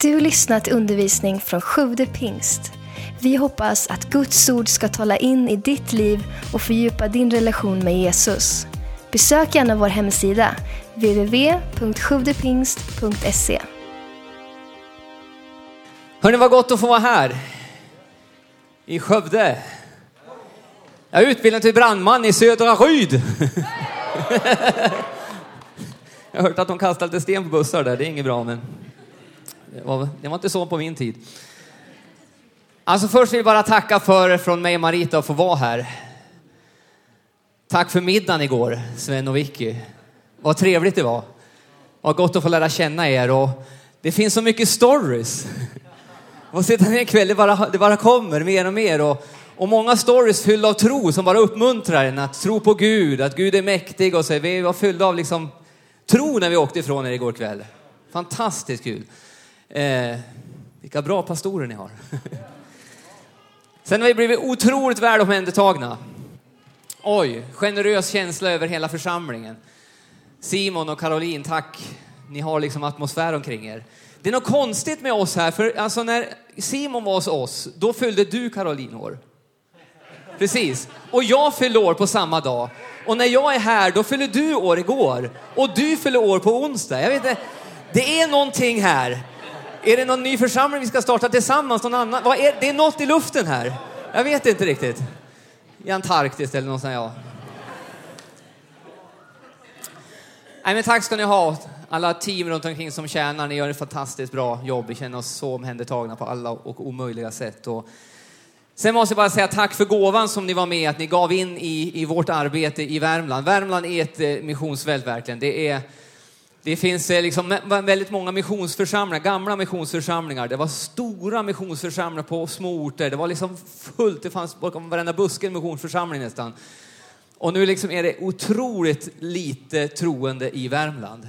Du lyssnat till undervisning från Sjude pingst. Vi hoppas att Guds ord ska tala in i ditt liv och fördjupa din relation med Jesus. Besök gärna vår hemsida, www.sjuvdepingst.se. Hörni, vad gott att få vara här. I Skövde. Jag är utbildad till brandman i Södra Ryd. Jag har hört att de kastar lite sten på bussar där, det är inget bra men det var, det var inte så på min tid. Alltså först vill jag bara tacka för, från mig och Marita att få vara här. Tack för middagen igår, Sven och Vicky. Vad trevligt det var. Vad gott att få lära känna er och det finns så mycket stories. Och sitta ner en kväll, det bara, det bara kommer mer och mer. Och, och många stories fyllda av tro som bara uppmuntrar en att tro på Gud, att Gud är mäktig och så. Vi var fyllda av liksom tro när vi åkte ifrån er igår kväll. Fantastiskt kul. Eh, vilka bra pastorer ni har. Sen har vi blivit otroligt väl omhändertagna. Oj, generös känsla över hela församlingen. Simon och Caroline, tack. Ni har liksom atmosfär omkring er. Det är något konstigt med oss här, för alltså när Simon var hos oss, då fyllde du Caroline år. Precis. Och jag fyllde år på samma dag. Och när jag är här, då fyller du år igår. Och du fyller år på onsdag. Jag vet inte, det är någonting här. Är det någon ny församling vi ska starta tillsammans? Någon annan? Vad är, det är något i luften här. Jag vet inte riktigt. I Antarktis eller någonstans, ja. Nej, men tack ska ni ha, alla team runt omkring som tjänar. Ni gör ett fantastiskt bra jobb. Vi känner oss så omhändertagna på alla och omöjliga sätt. Och sen måste jag bara säga tack för gåvan som ni var med, att ni gav in i, i vårt arbete i Värmland. Värmland är ett eh, missionsfält verkligen. Det är det finns eh, liksom väldigt många missionsförsamlingar, gamla missionsförsamlingar. Det var stora missionsförsamlingar på små orter. Det var liksom fullt, det fanns bakom varenda buske en missionsförsamling nästan. Och nu liksom är det otroligt lite troende i Värmland.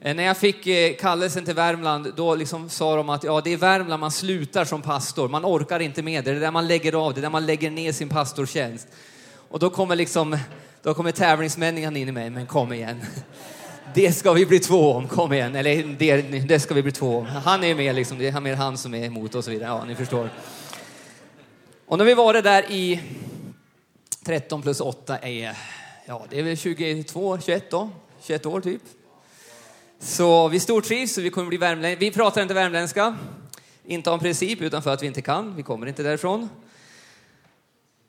Eh, när jag fick eh, kallelsen till Värmland, då liksom sa de att ja, det är Värmland man slutar som pastor. Man orkar inte med det. Det är där man lägger av, det är där man lägger ner sin pastortjänst. Och då kommer liksom, då kommer tävlingsmänniskan in i mig, men kom igen. Det ska vi bli två om, kom igen. Eller det, det ska vi bli två om. Han är med liksom, det är mer han som är emot och så vidare. Ja, ni förstår. Och när vi var där i 13 plus 8 är, ja det är väl 22, 21 då, 21 år typ. Så vi stortrivs så vi kommer bli värmländska. Vi pratar inte värmländska, inte av princip utan för att vi inte kan. Vi kommer inte därifrån.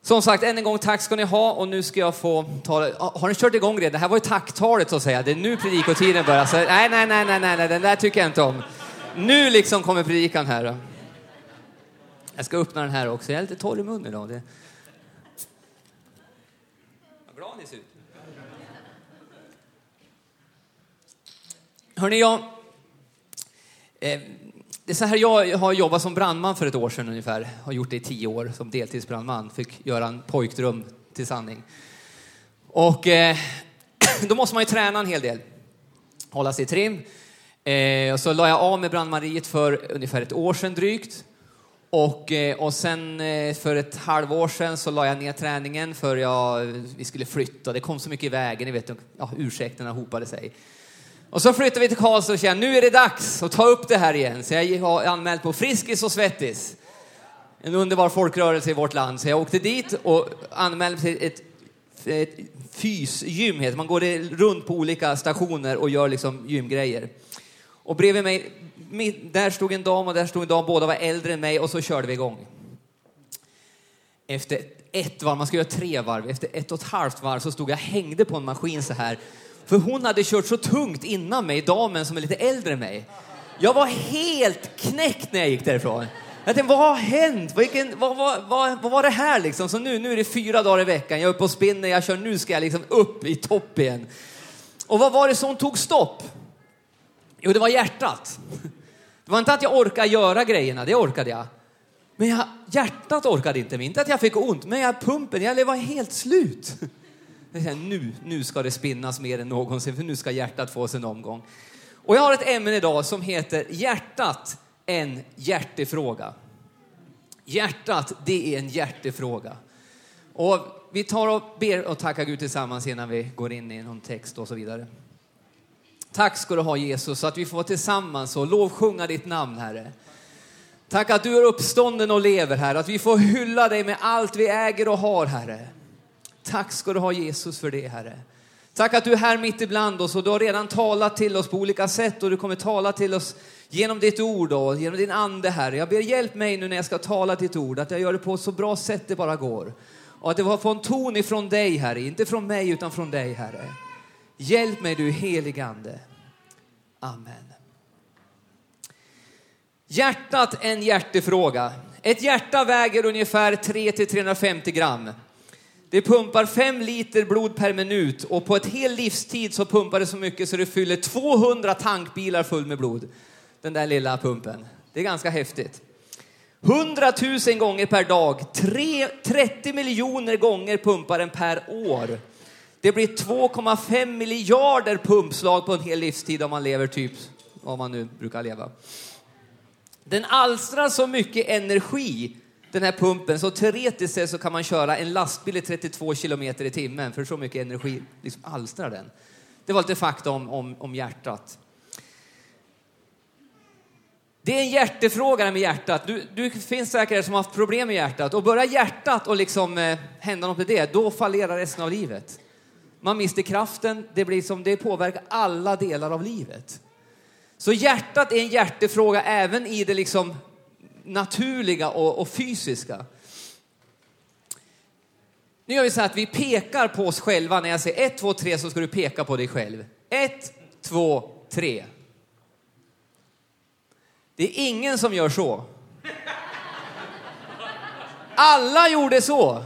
Som sagt, än en gång tack ska ni ha och nu ska jag få tala. Har ni kört igång det? Det här var ju tacktalet så att säga. Det är nu predikotiden börjar. Så, nej, nej, nej, nej, nej, den där tycker jag inte om. Nu liksom kommer predikan här. Då. Jag ska öppna den här också. Jag är lite torr i munnen idag. Det... Vad glad ni ser ut. Hörni, jag... Eh, det är så här jag har jobbat som brandman för ett år sedan ungefär. Har gjort det i tio år som deltidsbrandman. Fick göra en pojkdröm till sanning. Och eh, då måste man ju träna en hel del. Hålla sig i trim. Eh, och så la jag av med brandmariet för ungefär ett år sedan drygt. Och, eh, och sen eh, för ett halvår sedan så la jag ner träningen för jag, vi skulle flytta. Det kom så mycket i vägen, ni vet, ja, ursäkterna hopade sig. Och så flyttar vi till Karlstad och känner nu är det dags att ta upp det här igen. Så jag har anmält på Friskis och Svettis. En underbar folkrörelse i vårt land. Så jag åkte dit och anmälde till ett, ett fysgym. Heter. Man går runt på olika stationer och gör liksom gymgrejer. Och bredvid mig, där stod en dam och där stod en dam. Båda var äldre än mig och så körde vi igång. Efter ett varv, man ska göra tre varv, efter ett och ett halvt varv så stod jag hängde på en maskin så här för hon hade kört så tungt innan mig, damen som är lite äldre än mig. Jag var helt knäckt när jag gick därifrån. Jag tänkte, vad har hänt? Vilken, vad, vad, vad, vad var det här liksom? Så nu, nu är det fyra dagar i veckan, jag är uppe och spinner, jag kör, nu ska jag liksom upp i topp igen. Och vad var det som tog stopp? Jo, det var hjärtat. Det var inte att jag orkade göra grejerna, det orkade jag. Men jag, hjärtat orkade inte, inte att jag fick ont, men jag, pumpen, jag var helt slut. Nu, nu ska det spinnas mer än någonsin, för nu ska hjärtat få sin omgång. Och jag har ett ämne idag som heter Hjärtat, en hjärtefråga. Hjärtat, det är en hjärtefråga. Och vi tar och ber och tackar Gud tillsammans innan vi går in i någon text och så vidare. Tack ska du ha Jesus, att vi får tillsammans och lovsjunga ditt namn, Herre. Tack att du är uppstånden och lever, Herre. Att vi får hylla dig med allt vi äger och har, Herre. Tack ska du ha Jesus för det, Herre. Tack att du är här mitt ibland oss och du har redan talat till oss på olika sätt och du kommer tala till oss genom ditt ord och genom din ande, Herre. Jag ber hjälp mig nu när jag ska tala ditt ord, att jag gör det på så bra sätt det bara går. Och att det får en ton ifrån dig, Herre. Inte från mig, utan från dig, Herre. Hjälp mig du heligande. Amen. Hjärtat en hjärtefråga. Ett hjärta väger ungefär 3-350 gram. Det pumpar 5 liter blod per minut och på ett hel livstid så pumpar det så mycket så det fyller 200 tankbilar full med blod. Den där lilla pumpen. Det är ganska häftigt. 100 000 gånger per dag, 3, 30 miljoner gånger pumpar den per år. Det blir 2,5 miljarder pumpslag på en hel livstid om man lever typ, om man nu brukar leva. Den alstrar så mycket energi, den här pumpen, så teoretiskt sett så kan man köra en lastbil i 32 kilometer i timmen, för så mycket energi liksom alstrar den. Det var lite fakta om, om, om hjärtat. Det är en hjärtefråga med hjärtat. Du, du finns säkert som har haft problem med hjärtat och börjar hjärtat och liksom eh, hända något med det, då fallerar resten av livet. Man mister kraften, det, blir som, det påverkar alla delar av livet. Så hjärtat är en hjärtefråga även i det liksom naturliga och, och fysiska. Nu gör vi så att vi pekar på oss själva. När jag säger ett, två, tre så ska du peka på dig själv. Ett, två, tre. Det är ingen som gör så. Alla gjorde så.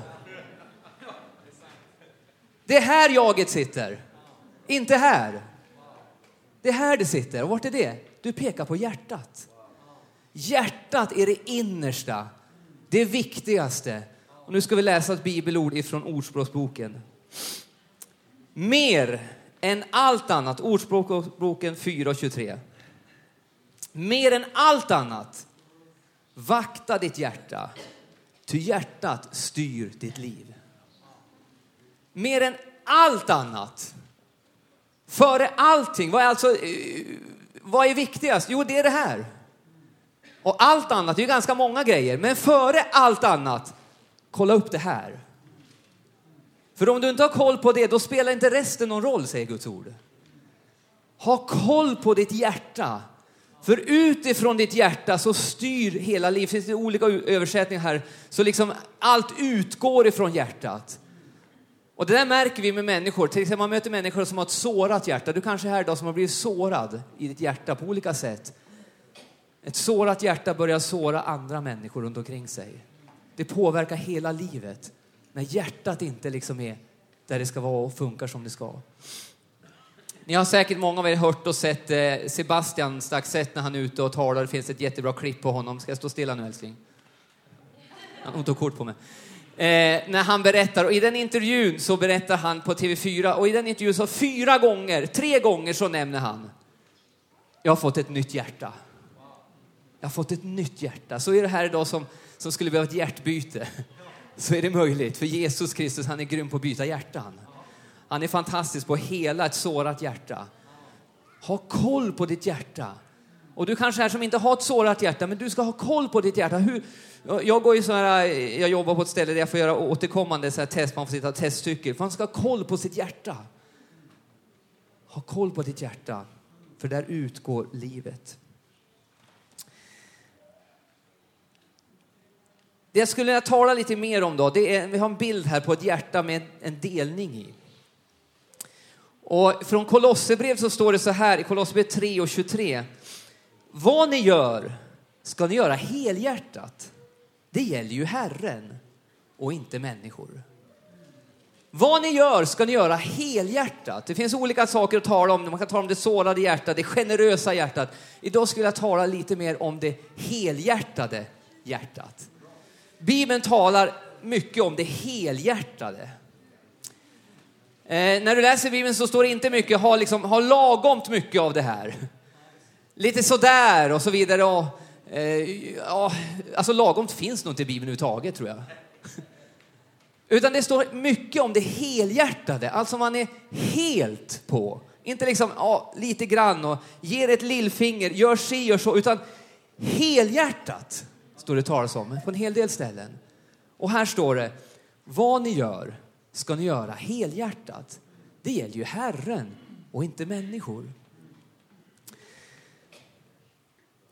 Det är här jaget sitter. Inte här. Det är här det sitter. Och vart är det? Du pekar på hjärtat. Hjärtat är det innersta, det viktigaste. Och nu ska vi läsa ett bibelord ifrån Ordspråksboken. Mer än allt annat, Ordspråksboken 4.23. Mer än allt annat, vakta ditt hjärta, ty hjärtat styr ditt liv. Mer än allt annat, före allting, vad är, alltså, eh, vad är viktigast? Jo, det är det här. Och allt annat, det är ju ganska många grejer, men före allt annat, kolla upp det här. För om du inte har koll på det, då spelar inte resten någon roll, säger Guds ord. Ha koll på ditt hjärta. För utifrån ditt hjärta så styr hela livet. Det finns det olika översättningar här. Så liksom allt utgår ifrån hjärtat. Och det där märker vi med människor. Till exempel man möter människor som har ett sårat hjärta. Du kanske är här idag som har blivit sårad i ditt hjärta på olika sätt. Ett sårat hjärta börjar såra andra människor runt omkring sig. Det påverkar hela livet när hjärtat inte liksom är där det ska vara och funkar som det ska. Ni har säkert många av er hört och sett eh, Sebastian Staxet när han är ute och talar. Det finns ett jättebra klipp på honom. Ska jag stå stilla nu älskling? Han tog kort på mig. Eh, när han berättar, och i den intervjun så berättar han på TV4, och i den intervjun så fyra gånger, tre gånger så nämner han, jag har fått ett nytt hjärta. Jag har fått ett nytt hjärta. Så är det här idag som, som skulle behöva ett hjärtbyte. Så är det möjligt, för Jesus Kristus han är grym på att byta hjärtan. Han är fantastisk på att hela ett sårat hjärta. Ha koll på ditt hjärta. Och du kanske är som inte har ett sårat hjärta, men du ska ha koll på ditt hjärta. Hur, jag, går ju så här, jag jobbar på ett ställe där jag får göra återkommande så här test, man får sitta och testcykel. Man ska ha koll på sitt hjärta. Ha koll på ditt hjärta, för där utgår livet. Det jag skulle vilja tala lite mer om då, det är, vi har en bild här på ett hjärta med en delning i. Och från Kolosserbrev så står det så här i Kolosserbrev 3 och 23. Vad ni gör ska ni göra helhjärtat. Det gäller ju Herren och inte människor. Vad ni gör ska ni göra helhjärtat. Det finns olika saker att tala om. Man kan tala om det sårade hjärtat, det generösa hjärtat. Idag skulle jag tala lite mer om det helhjärtade hjärtat. Bibeln talar mycket om det helhjärtade. Eh, när du läser Bibeln så står det inte mycket, ha, liksom, ha lagomt mycket av det här. Lite sådär och så vidare. Och, eh, ja, alltså lagomt finns nog inte i Bibeln överhuvudtaget tror jag. Utan det står mycket om det helhjärtade, alltså man är helt på Inte liksom ja, lite grann och ger ett lillfinger, gör si, gör så, utan helhjärtat står det talas om på en hel del ställen. Och här står det, vad ni gör ska ni göra helhjärtat. Det gäller ju Herren och inte människor.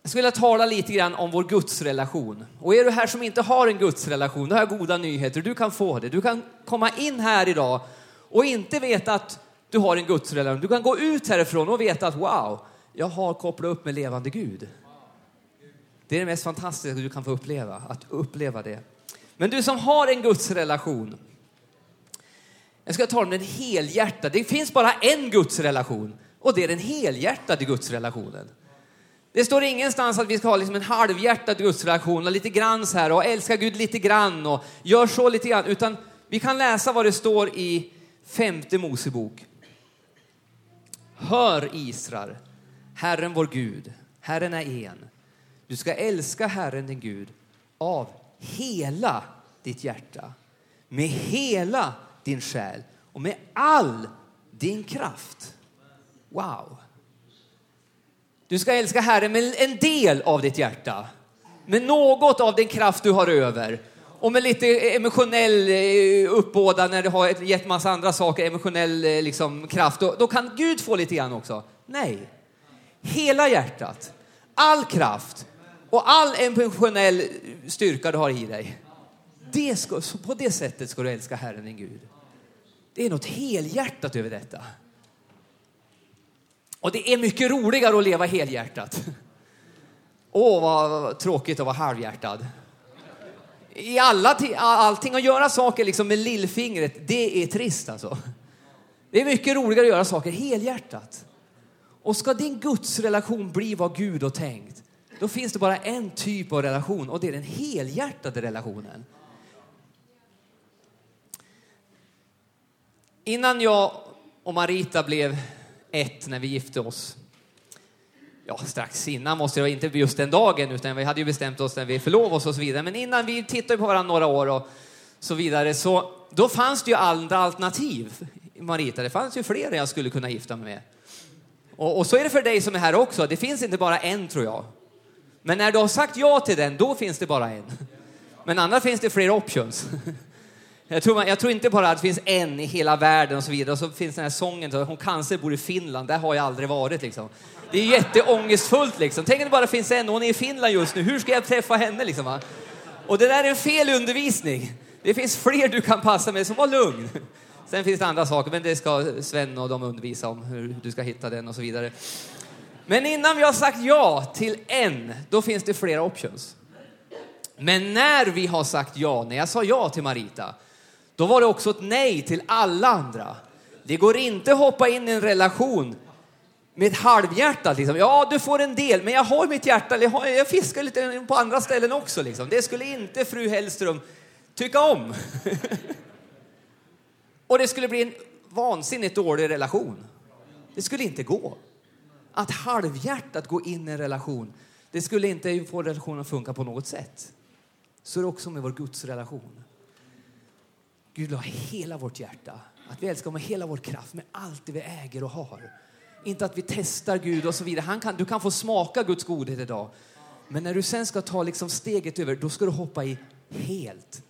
Jag skulle vilja tala lite grann om vår gudsrelation. Och är du här som inte har en gudsrelation, då har jag goda nyheter. Du kan få det. Du kan komma in här idag och inte veta att du har en gudsrelation. Du kan gå ut härifrån och veta att wow, jag har kopplat upp med levande Gud. Det är det mest fantastiska du kan få uppleva, att uppleva det. Men du som har en gudsrelation, jag ska tala om den helhjärtade. Det finns bara en gudsrelation och det är den helhjärtade gudsrelationen. Det står ingenstans att vi ska ha liksom en halvhjärtad gudsrelation och lite grann så här och älska Gud lite grann och gör så lite grann. Utan vi kan läsa vad det står i femte Mosebok. Hör Israel, Herren vår Gud, Herren är en. Du ska älska Herren din Gud av hela ditt hjärta, med hela din själ och med all din kraft. Wow! Du ska älska Herren med en del av ditt hjärta, med något av den kraft du har över och med lite emotionell uppbådan uppbåda när du har gett massa andra saker, emotionell eh, liksom, kraft, då, då kan Gud få lite grann också. Nej, hela hjärtat, all kraft och all emotionell styrka du har i dig. Det ska, på det sättet ska du älska Herren din Gud. Det är något helhjärtat över detta. Och det är mycket roligare att leva helhjärtat. Åh, vad tråkigt att vara halvhjärtad. I alla, allting att göra saker liksom med lillfingret, det är trist alltså. Det är mycket roligare att göra saker helhjärtat. Och ska din gudsrelation bli vad Gud har tänkt, då finns det bara en typ av relation och det är den helhjärtade relationen. Innan jag och Marita blev ett när vi gifte oss. Ja, strax innan måste det vara, inte just den dagen, utan vi hade ju bestämt oss när vi förlovade oss och så vidare. Men innan vi tittade på varandra några år och så vidare, så då fanns det ju andra alternativ. Marita, det fanns ju flera jag skulle kunna gifta mig med. Och, och så är det för dig som är här också. Det finns inte bara en tror jag. Men när du har sagt ja till den, då finns det bara en. Men annars finns det fler options. Jag tror, man, jag tror, inte bara att det finns en i hela världen och så vidare. Och så finns den här sången, hon cancer bor i Finland, där har jag aldrig varit liksom. Det är jätteångestfullt liksom. Tänk om det bara finns en, hon är i Finland just nu, hur ska jag träffa henne liksom? Va? Och det där är en fel undervisning. Det finns fler du kan passa med, så var lugn. Sen finns det andra saker, men det ska Sven och de undervisa om, hur du ska hitta den och så vidare. Men innan vi har sagt ja till en, då finns det flera options. Men när vi har sagt ja, när jag sa ja till Marita, då var det också ett nej till alla andra. Det går inte att hoppa in i en relation med ett halvhjärta. Liksom. Ja, du får en del, men jag har mitt hjärta, jag, har, jag fiskar lite på andra ställen också. Liksom. Det skulle inte fru Hellström tycka om. Och det skulle bli en vansinnigt dålig relation. Det skulle inte gå. Att halvhjärtat gå in i en relation, det skulle inte få relationen att funka på något sätt. Så är det också med vår gudsrelation. Gud la hela vårt hjärta, att vi älskar med hela vår kraft, med allt det vi äger och har. Inte att vi testar Gud och så vidare. Han kan, du kan få smaka Guds godhet idag. Men när du sen ska ta liksom steget över, då ska du hoppa i helt.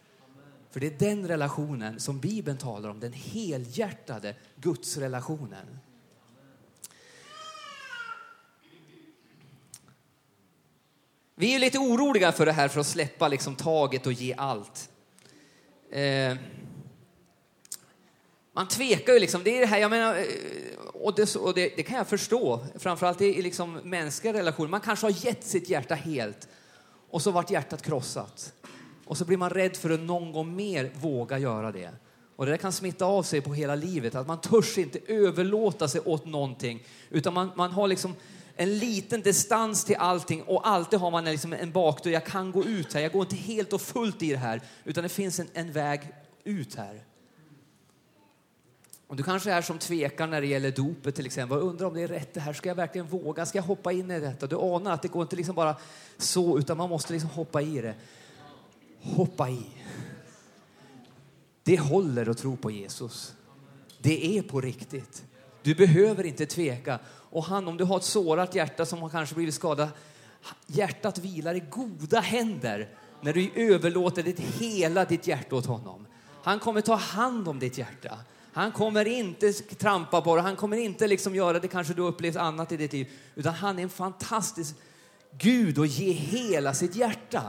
För det är den relationen som Bibeln talar om, den helhjärtade Gudsrelationen. Vi är lite oroliga för det här, för att släppa liksom taget och ge allt. Eh, man tvekar ju liksom. Det är det här, jag menar, eh, och, det, och det, det kan jag förstå, framförallt i liksom mänskliga relationer. Man kanske har gett sitt hjärta helt och så vart hjärtat krossat. Och så blir man rädd för att någon gång mer våga göra det. Och det kan smitta av sig på hela livet, att man törs inte överlåta sig åt någonting, utan man, man har liksom en liten distans till allting och alltid har man liksom en bakdörr. Jag kan gå ut här, jag går inte helt och fullt i det här, utan det finns en, en väg ut här. Och du kanske är som tvekar när det gäller dopet till exempel Jag undrar om det är rätt det här. Ska jag verkligen våga? Ska jag hoppa in i detta? Du anar att det går inte liksom bara så, utan man måste liksom hoppa i det. Hoppa i. Det håller att tro på Jesus. Det är på riktigt. Du behöver inte tveka. Och han, om du har ett sårat hjärta som har kanske blivit skadat, hjärtat vilar i goda händer när du överlåter ditt, hela ditt hjärta åt honom. Han kommer ta hand om ditt hjärta. Han kommer inte trampa på det, han kommer inte liksom göra det kanske du upplevt annat i ditt liv. Utan han är en fantastisk Gud och ge hela sitt hjärta.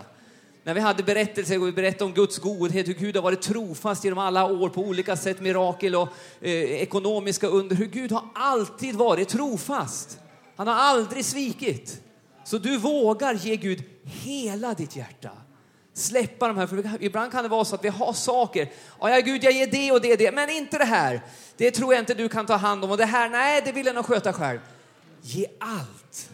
När vi hade berättelser och vi berättade om Guds godhet, hur Gud har varit trofast genom alla år på olika sätt, mirakel och eh, ekonomiska under, hur Gud har alltid varit trofast. Han har aldrig svikit. Så du vågar ge Gud hela ditt hjärta. Släppa de här, för ibland kan det vara så att vi har saker. Ja, Gud, jag ger det och det och det, men inte det här. Det tror jag inte du kan ta hand om och det här, nej, det vill jag nog sköta själv. Ge allt.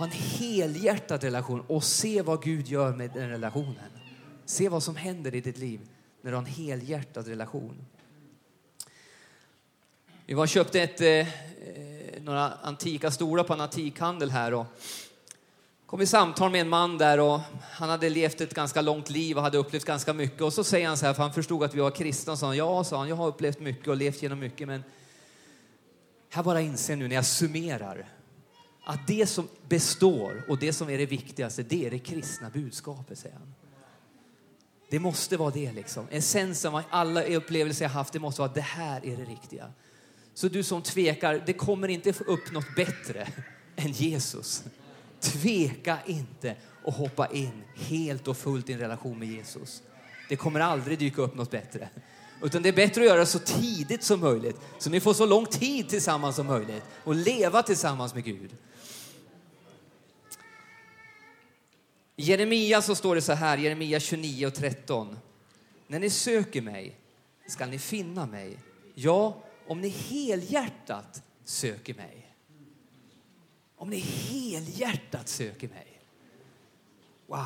Ha en helhjärtad relation och se vad Gud gör med den relationen. Se vad som händer i ditt liv när du har en helhjärtad relation. Vi var och köpte ett, eh, eh, några antika stolar på en antikhandel här och kom i samtal med en man där och han hade levt ett ganska långt liv och hade upplevt ganska mycket och så säger han så här, för han förstod att vi var kristna, och sa han, ja, sa han, jag har upplevt mycket och levt genom mycket men jag bara inser nu när jag summerar att det som består och det som är det viktigaste, det är det kristna budskapet, säger han. Det måste vara det liksom. Essensen av alla upplevelser jag haft, det måste vara det här är det riktiga. Så du som tvekar, det kommer inte få upp något bättre än Jesus. Tveka inte och hoppa in helt och fullt i en relation med Jesus. Det kommer aldrig dyka upp något bättre. Utan det är bättre att göra så tidigt som möjligt, så ni får så lång tid tillsammans som möjligt och leva tillsammans med Gud. Jeremia så står det så här, Jeremia 29 och 13. När ni söker mig ska ni finna mig. Ja, om ni helhjärtat söker mig. Om ni helhjärtat söker mig. Wow.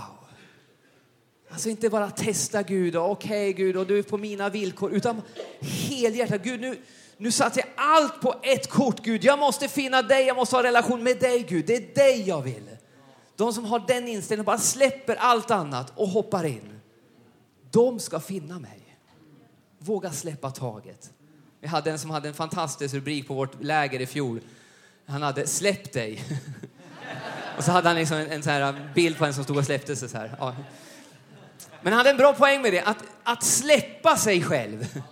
Alltså inte bara testa Gud och okej okay, Gud och du är på mina villkor utan helhjärtat. Gud nu, nu satte jag allt på ett kort Gud. Jag måste finna dig, jag måste ha relation med dig Gud. Det är dig jag vill. De som har den inställningen bara släpper allt annat och hoppar in. De ska finna mig. Våga släppa taget. Vi hade en som hade en fantastisk rubrik på vårt läger i fjol. Han hade Släpp dig. och så hade han liksom en, en här bild på en som stod och släppte sig så här. Ja. Men han hade en bra poäng med det, att, att släppa sig själv.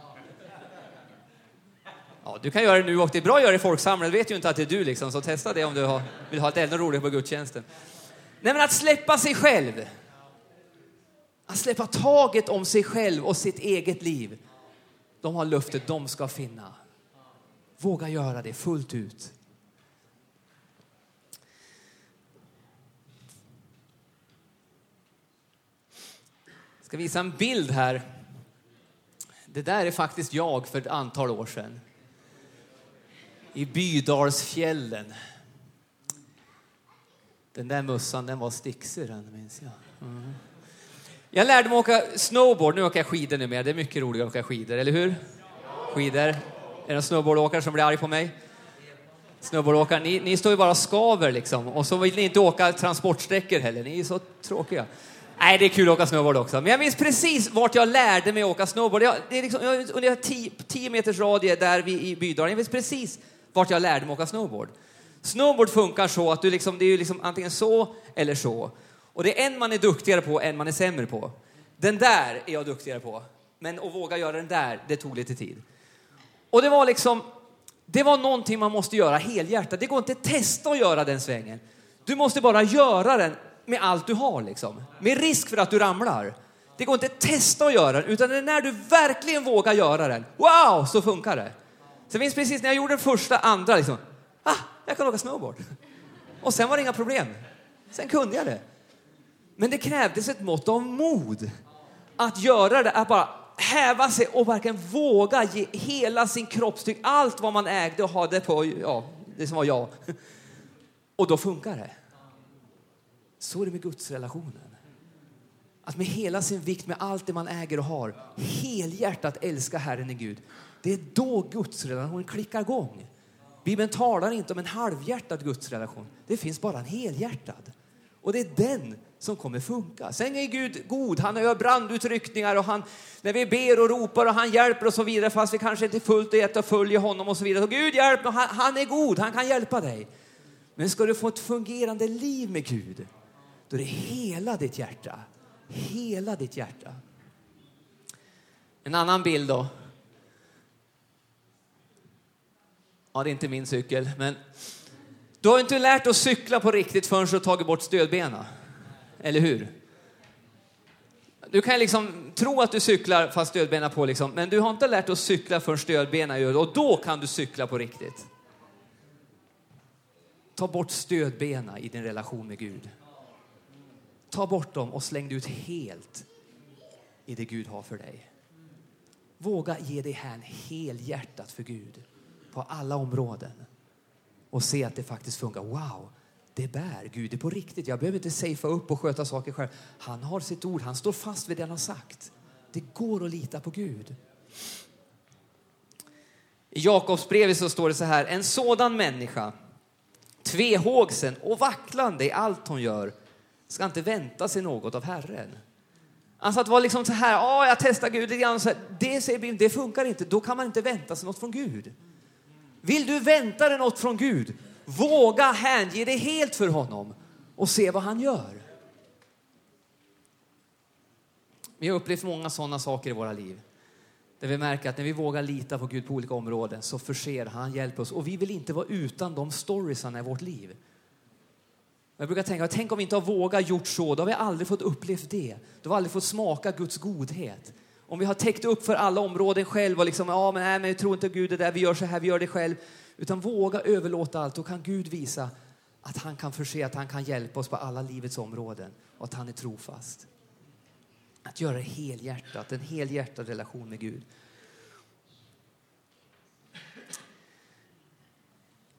Ja, du kan göra det nu och det är bra att göra det i folksamlingen. Du vet ju inte att det är du liksom, så testa det om du har, vill ha ett ännu roligare på gudstjänsten. Nej, men att släppa sig själv. Att släppa taget om sig själv och sitt eget liv. De har löftet, de ska finna. Våga göra det fullt ut. Jag ska visa en bild här. Det där är faktiskt jag för ett antal år sedan. I Bydalsfjällen. Den där mössan, den var sticksig den minns jag. Mm. Jag lärde mig åka snowboard, nu åker jag skidor numera. Det är mycket roligare att åka skidor, eller hur? Skidor. Är det någon snowboardåkare som blir arg på mig? Snowboardåkare, ni, ni står ju bara och skaver liksom. Och så vill ni inte åka transportsträckor heller, ni är så tråkiga. Nej, det är kul att åka snowboard också. Men jag minns precis vart jag lärde mig att åka snowboard. Jag, det är liksom, jag, under 10 meters radie där vi, i Bydalen. Jag minns precis vart jag lärde mig att åka snowboard. Snowboard funkar så att du liksom, det är liksom antingen så eller så. Och det är en man är duktigare på, en man är sämre på. Den där är jag duktigare på. Men att våga göra den där, det tog lite tid. Och det var liksom, det var någonting man måste göra helhjärtat. Det går inte att testa att göra den svängen. Du måste bara göra den med allt du har liksom. Med risk för att du ramlar. Det går inte att testa att göra den, utan det är när du verkligen vågar göra den. Wow, så funkar det. Sen finns precis när jag gjorde den första, andra liksom. Ah, jag kan åka snowboard. Och sen var det inga problem. Sen kunde jag det. Men det krävdes ett mått av mod att göra det, att bara häva sig och verkligen våga ge hela sin kroppstyck, allt vad man ägde och hade på, ja, det som var jag. Och då funkar det. Så är det med gudsrelationen. Att med hela sin vikt, med allt det man äger och har, helhjärtat älska Herren i Gud. Det är då gudsrelationen klickar igång. Bibeln talar inte om en halvhjärtad gudsrelation. Det finns bara en helhjärtad. Och det är den som kommer funka. Sen är Gud god. Han gör brandutryckningar och han, när vi ber och ropar och han hjälper och så vidare fast vi kanske inte fullt och hjärta följer honom och så vidare. Så Gud hjälp mig, han, han är god, han kan hjälpa dig. Men ska du få ett fungerande liv med Gud, då är det hela ditt hjärta. Hela ditt hjärta. En annan bild då. Ja, det är inte min cykel, men du har inte lärt dig att cykla på riktigt förrän du har tagit bort stödbena. Eller hur? Du kan liksom tro att du cyklar fast stödbena på, liksom, men du har inte lärt dig att cykla förrän stödbena gör det och då kan du cykla på riktigt. Ta bort stödbena i din relation med Gud. Ta bort dem och släng ut helt i det Gud har för dig. Våga ge dig hän helhjärtat för Gud på alla områden och se att det faktiskt funkar. Wow, det bär. Gud är på riktigt. Jag behöver inte safea upp och sköta saker själv. Han har sitt ord. Han står fast vid det han har sagt. Det går att lita på Gud. I Jakobsbrevet så står det så här. En sådan människa, tvehågsen och vacklande i allt hon gör, ska inte vänta sig något av Herren. Alltså att vara liksom så här, ja, jag testar Gud lite grann, så här, det, säger det funkar inte. Då kan man inte vänta sig något från Gud. Vill du vänta dig något från Gud, våga hänge dig helt för honom och se vad han gör. Vi har upplevt många sådana saker i våra liv. Där vi märker att när vi vågar lita på Gud på olika områden så förser han, hjälper oss. Och vi vill inte vara utan de storiesarna i vårt liv. Jag brukar tänka, tänk om vi inte har vågat gjort så, då har vi aldrig fått uppleva det. Då har vi aldrig fått smaka Guds godhet. Om vi har täckt upp för alla områden själv och liksom, ja men nej men jag tror inte Gud är där, vi gör så här, vi gör det själv. Utan våga överlåta allt, då kan Gud visa att han kan förse, att han kan hjälpa oss på alla livets områden och att han är trofast. Att göra det helhjärtat, en helhjärtad relation med Gud.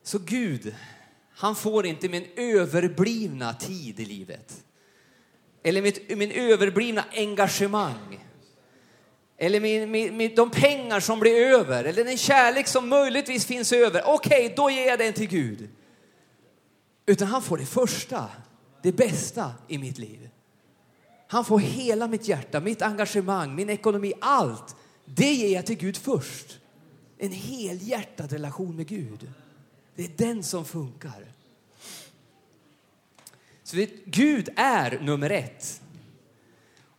Så Gud, han får inte min överblivna tid i livet. Eller mitt, min överblivna engagemang. Eller min, min, min, de pengar som blir över. Eller den kärlek som möjligtvis finns över. Okej, okay, då ger jag den till Gud. Utan han får det första, det bästa i mitt liv. Han får hela mitt hjärta, mitt engagemang, min ekonomi, allt. Det ger jag till Gud först. En helhjärtad relation med Gud. Det är den som funkar. Så vet, Gud är nummer ett.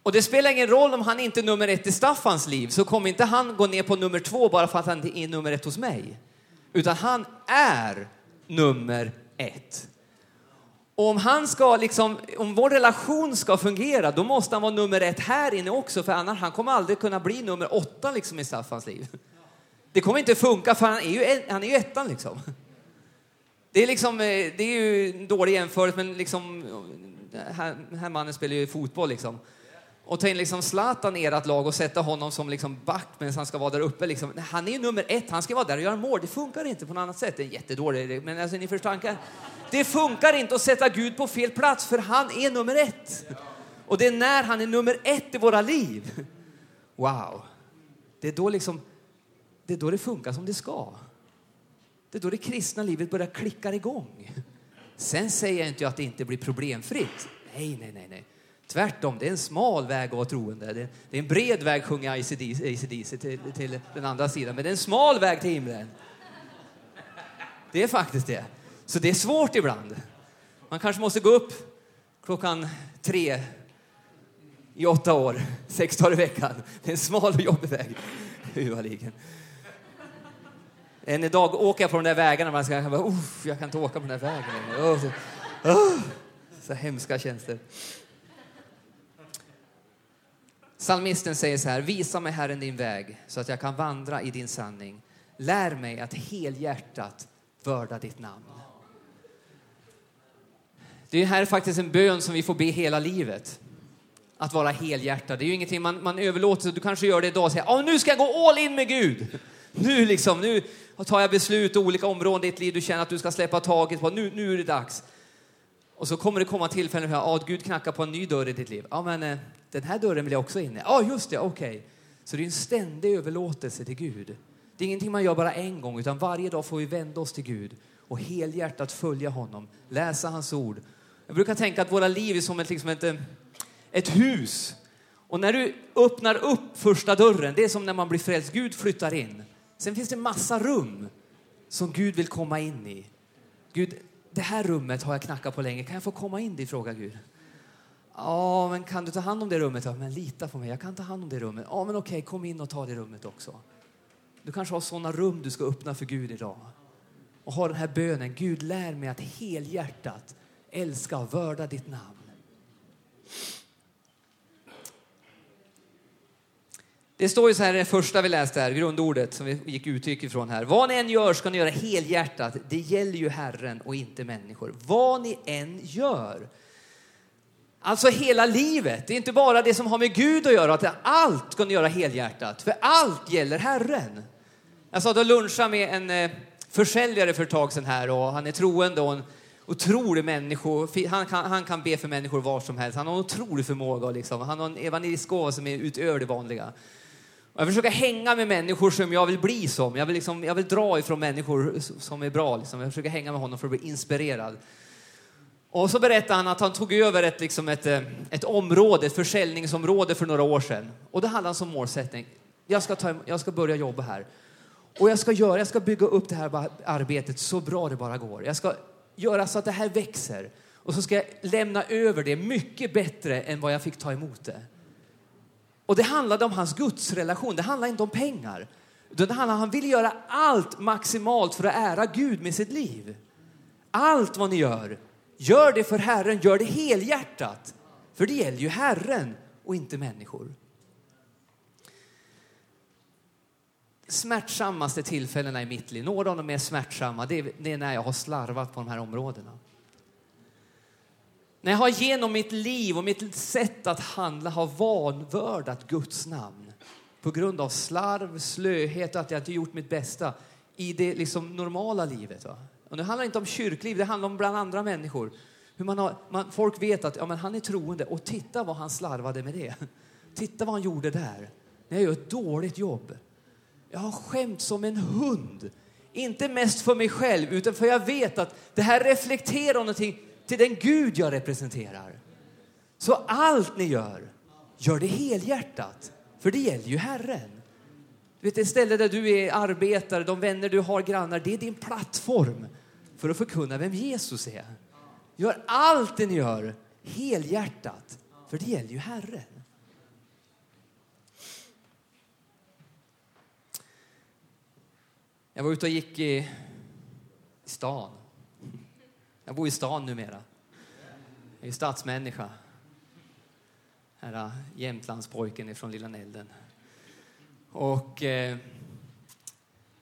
Och det spelar ingen roll om han inte är nummer ett i Staffans liv, så kommer inte han gå ner på nummer två bara för att han inte är nummer ett hos mig. Utan han är nummer ett. Och om, han ska liksom, om vår relation ska fungera, då måste han vara nummer ett här inne också, för annars han kommer aldrig kunna bli nummer åtta liksom i Staffans liv. Det kommer inte funka, för han är ju, han är ju ettan liksom. Det är, liksom, eh, det är ju en dålig jämförelse, men liksom, här, här mannen spelar ju fotboll. Liksom. Och ta in liksom Zlatan i ert lag och sätta honom som liksom back medan han ska vara där uppe. Liksom. Han är ju nummer ett, han ska vara där och göra mål. Det funkar inte på något annat sätt. Det är jättedåligt, men alltså, ni förstår tanken. Det funkar inte att sätta Gud på fel plats, för han är nummer ett. Och det är när han är nummer ett i våra liv. Wow! Det är då, liksom, det, är då det funkar som det ska. Det är då det kristna livet börjar klicka igång. Sen säger jag inte att det inte blir problemfritt. Nej, nej, nej, nej. Tvärtom, det är en smal väg att vara troende. Det är en bred väg sjunger ACDC till, till den andra sidan, men det är en smal väg till himlen. Det är faktiskt det. Så det är svårt ibland. Man kanske måste gå upp klockan tre i åtta år, sex dagar i veckan. Det är en smal och jobbig väg. Huvaligen. En dag åker jag på de där vägarna man ska bara, jag kan inte åka på den där vägen Oh, så, oh, så hemska känslor. Psalmisten säger så här, visa mig Herren din väg så att jag kan vandra i din sanning. Lär mig att helhjärtat vörda ditt namn. Det här är faktiskt en bön som vi får be hela livet. Att vara helhjärtad. Det är ju ingenting man, man överlåter, du kanske gör det idag och säger, nu ska jag gå all in med Gud. Nu liksom, nu tar jag beslut i olika områden i ditt liv du känner att du ska släppa taget på. Nu, nu är det dags. Och så kommer det komma tillfällen när att Gud knackar på en ny dörr i ditt liv. Ja, men eh, den här dörren vill jag också in i. Ja, just det, okej. Okay. Så det är en ständig överlåtelse till Gud. Det är ingenting man gör bara en gång, utan varje dag får vi vända oss till Gud och helhjärtat följa honom, läsa hans ord, Jag brukar tänka att våra liv är som ett, liksom ett, eh, ett hus. Och när du öppnar upp första dörren, det är som när man blir frälst. Gud flyttar in. Sen finns det massa rum som Gud vill komma in i. Gud, det här rummet har jag knackat på länge. Kan jag få komma in dit? frågar Gud. Ja, men kan du ta hand om det rummet? Ja, men lita på mig, jag kan ta hand om det rummet. Ja, men okej, kom in och ta det rummet också. Du kanske har sådana rum du ska öppna för Gud idag. Och ha den här bönen, Gud lär mig att helhjärtat älska och vörda ditt namn. Det står ju så här i det första vi läste här, grundordet som vi gick uttryck ifrån här. Vad ni än gör ska ni göra helhjärtat. Det gäller ju Herren och inte människor. Vad ni än gör. Alltså hela livet. Det är inte bara det som har med Gud att göra. Att allt ska ni göra helhjärtat. För allt gäller Herren. Jag satt och lunchade med en eh, försäljare för ett tag sedan här och han är troende och en otrolig människa. Han kan, han kan be för människor var som helst. Han har en otrolig förmåga. Liksom. Han har en evangelisk gåva som är utöver det vanliga. Jag försöker hänga med människor som jag vill bli som. Jag vill, liksom, jag vill dra ifrån människor som är bra. Liksom. Jag försöker hänga med honom för att bli inspirerad. Och så berättade han att han tog över ett, liksom ett, eh, ett område, ett försäljningsområde för några år sedan. Och det hade han som målsättning. Jag ska, ta, jag ska börja jobba här. Och jag ska, göra, jag ska bygga upp det här arbetet så bra det bara går. Jag ska göra så att det här växer. Och så ska jag lämna över det mycket bättre än vad jag fick ta emot det. Och det handlade om hans gudsrelation, det handlade inte om pengar. det handlade, han ville göra allt maximalt för att ära Gud med sitt liv. Allt vad ni gör, gör det för Herren, gör det helhjärtat. För det gäller ju Herren och inte människor. smärtsammaste tillfällena i mitt liv, några av de mer smärtsamma, det är när jag har slarvat på de här områdena. När jag har genom mitt liv och mitt sätt att handla har vanvördat Guds namn på grund av slarv, slöhet och att jag inte gjort mitt bästa i det liksom normala livet. Va? Och nu handlar det inte om kyrkliv, det handlar om bland andra människor. Hur man har, man, folk vet att ja, men han är troende och titta vad han slarvade med det. Titta vad han gjorde där. När jag gör ett dåligt jobb. Jag har skämt som en hund. Inte mest för mig själv, utan för jag vet att det här reflekterar någonting till den Gud jag representerar. Så allt ni gör, gör det helhjärtat. För det gäller ju Herren. Du vet, det ställe där du är arbetare, de vänner du har, grannar, det är din plattform för att förkunna vem Jesus är. Gör allt det ni gör helhjärtat, för det gäller ju Herren. Jag var ute och gick i stan. Jag bor i stan numera. Jag är stadsmänniska. Här äh, Jämtlandspojken från Lilla Nälden. Och eh,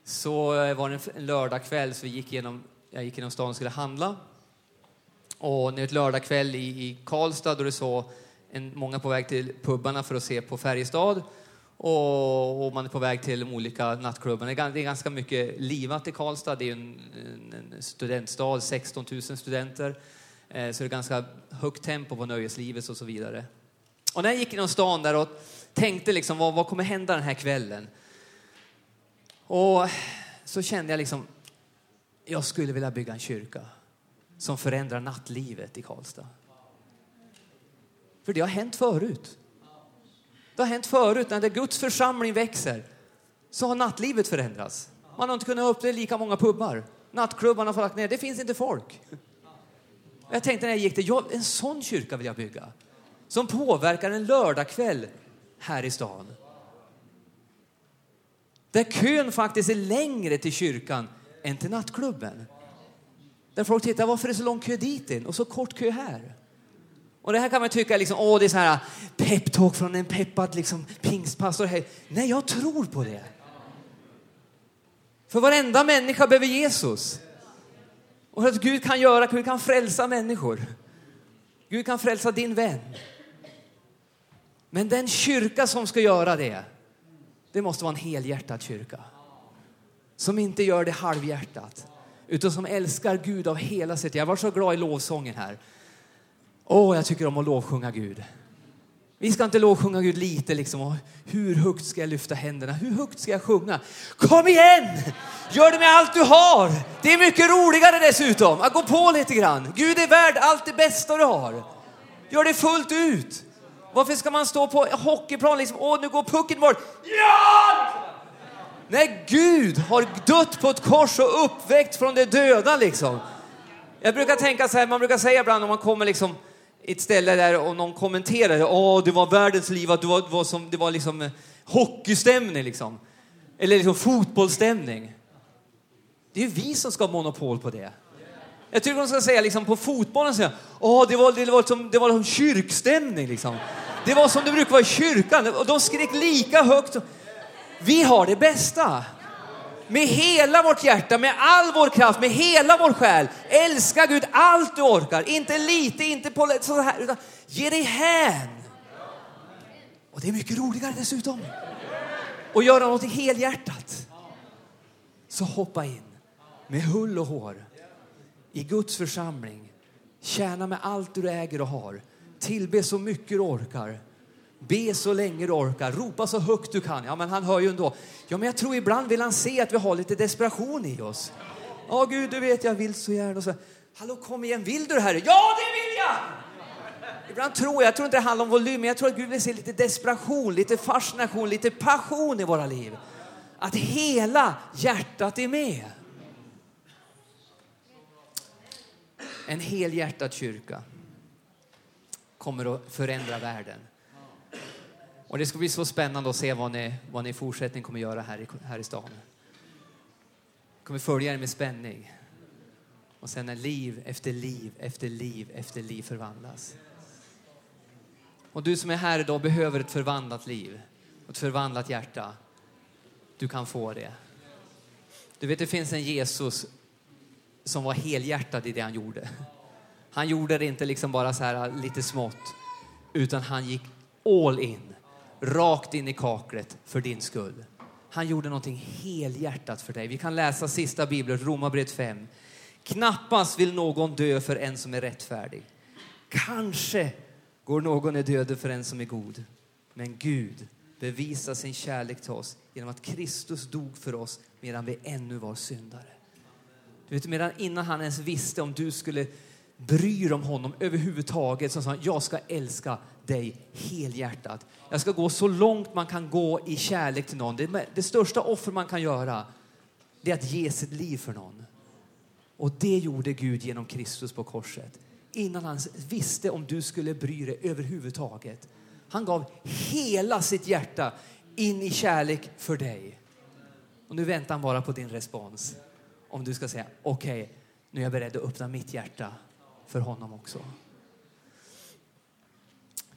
så var det en lördagkväll så vi gick genom, jag gick genom stan och skulle handla. Och det ett lördagkväll i, i Karlstad då det så en, många på väg till pubbarna för att se på Färjestad och, och, man är på väg till de olika nattklubbarna. Det är ganska mycket livat i Karlstad. Det är en, en studentstad, 16 000 studenter. Eh, så det är ganska högt tempo på nöjeslivet och så vidare. Och när jag gick genom stan där och tänkte liksom, vad, vad kommer hända den här kvällen? Och så kände jag liksom, jag skulle vilja bygga en kyrka som förändrar nattlivet i Karlstad. För det har hänt förut. Det har hänt förut, när Guds församling växer så har nattlivet förändrats. Man har inte kunnat öppna lika många pubbar. Nattklubbarna har lagt ner, det finns inte folk. Jag tänkte när jag gick där, en sån kyrka vill jag bygga. Som påverkar en lördagkväll här i stan. Där kön faktiskt är längre till kyrkan än till nattklubben. Där folk tittar, varför är det så lång kö dit in och så kort kö här? Och det här kan man tycka liksom, åh, det är så här äh, peptalk från en peppad liksom, pingstpastor. Nej, jag tror på det. För varenda människa behöver Jesus. Och att Gud kan göra, Gud kan frälsa människor. Gud kan frälsa din vän. Men den kyrka som ska göra det, det måste vara en helhjärtad kyrka. Som inte gör det halvhjärtat, utan som älskar Gud av hela sitt Jag var så glad i lovsången här. Åh, oh, jag tycker om att lovsjunga Gud. Vi ska inte lovsjunga Gud lite liksom. Hur högt ska jag lyfta händerna? Hur högt ska jag sjunga? Kom igen! Gör det med allt du har. Det är mycket roligare dessutom att gå på lite grann. Gud är värd allt det bästa du har. Gör det fullt ut. Varför ska man stå på hockeyplan liksom? Åh, nu går pucken bort. Ja! Nej, Gud har dött på ett kors och uppväckt från de döda liksom. Jag brukar tänka så här, man brukar säga ibland om man kommer liksom ett ställe där och någon kommenterar åh, det var världens liv, att det var, det var, som, det var liksom eh, hockeystämning liksom. Eller liksom fotbollsstämning. Det är ju vi som ska ha monopol på det. Jag tycker de ska säga liksom på fotbollen, säga, åh, det var, det var, som, det var som kyrkstämning liksom. Det var som det brukar vara i kyrkan, och de skrek lika högt. Vi har det bästa. Med hela vårt hjärta, med all vår kraft, med hela vår själ. Älska Gud allt du orkar. Inte lite, inte på så här, utan ge dig hän. Och det är mycket roligare dessutom. Och göra något helhjärtat. Så hoppa in med hull och hår i Guds församling. Tjäna med allt du äger och har. Tillbe så mycket du orkar. Be så länge du orkar, ropa så högt du kan. Ja, men han hör ju ändå. Ja, men jag tror ibland vill han se att vi har lite desperation i oss. Ja, Gud, du vet, jag vill så gärna. så, Hallå, kom igen, vill du det här? Ja, det vill jag! Ibland tror jag, jag tror inte det handlar om volym, men jag tror att Gud vill se lite desperation, lite fascination, lite passion i våra liv. Att hela hjärtat är med. En helhjärtad kyrka kommer att förändra världen. Och det ska bli så spännande att se vad ni, vad ni i fortsättningen kommer göra här i, här i stan. kommer följa er med spänning. Och sen när liv efter liv efter liv efter liv förvandlas. Och du som är här idag behöver ett förvandlat liv, ett förvandlat hjärta. Du kan få det. Du vet, det finns en Jesus som var helhjärtad i det han gjorde. Han gjorde det inte liksom bara så här lite smått, utan han gick all in rakt in i kaklet för din skull. Han gjorde någonting helhjärtat för dig. Vi kan läsa sista bibeln, Romarbrevet 5. Knappast vill någon dö för en som är rättfärdig. Kanske går någon i döden för en som är god. Men Gud bevisar sin kärlek till oss genom att Kristus dog för oss medan vi ännu var syndare. Du vet, medan innan han ens visste om du skulle bryr om honom överhuvudtaget så sa han, jag ska älska dig helhjärtat. Jag ska gå så långt man kan gå i kärlek till någon. Det, det största offer man kan göra det är att ge sitt liv för någon. Och det gjorde Gud genom Kristus på korset. Innan han visste om du skulle bry dig överhuvudtaget. Han gav hela sitt hjärta in i kärlek för dig. Och nu väntar han bara på din respons. Om du ska säga okej, okay, nu är jag beredd att öppna mitt hjärta för honom också.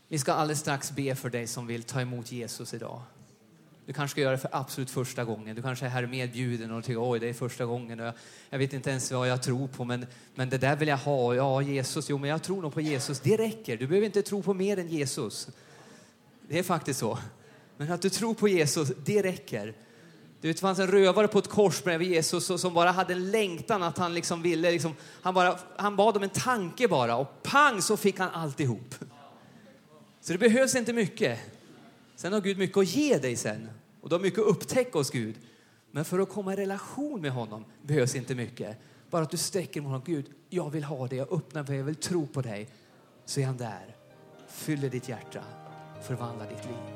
Vi ska alldeles strax be för dig som vill ta emot Jesus idag. Du kanske ska göra det för absolut första gången. Du kanske är här medbjuden och tycker oj, det är första gången. Jag, jag vet inte ens vad jag tror på, men, men det där vill jag ha. Ja, Jesus, jo, men jag tror nog på Jesus. Det räcker. Du behöver inte tro på mer än Jesus. Det är faktiskt så. Men att du tror på Jesus, det räcker. Det fanns en rövare på ett kors bredvid Jesus som bara hade en längtan att han liksom ville, liksom, han, bara, han bad om en tanke bara och pang så fick han alltihop. Så det behövs inte mycket. Sen har Gud mycket att ge dig sen och du har mycket att upptäcka hos Gud. Men för att komma i relation med honom behövs inte mycket. Bara att du sträcker mot honom. Gud, jag vill ha det, jag öppnar för jag vill tro på dig. Så är han där, fyller ditt hjärta, förvandlar ditt liv.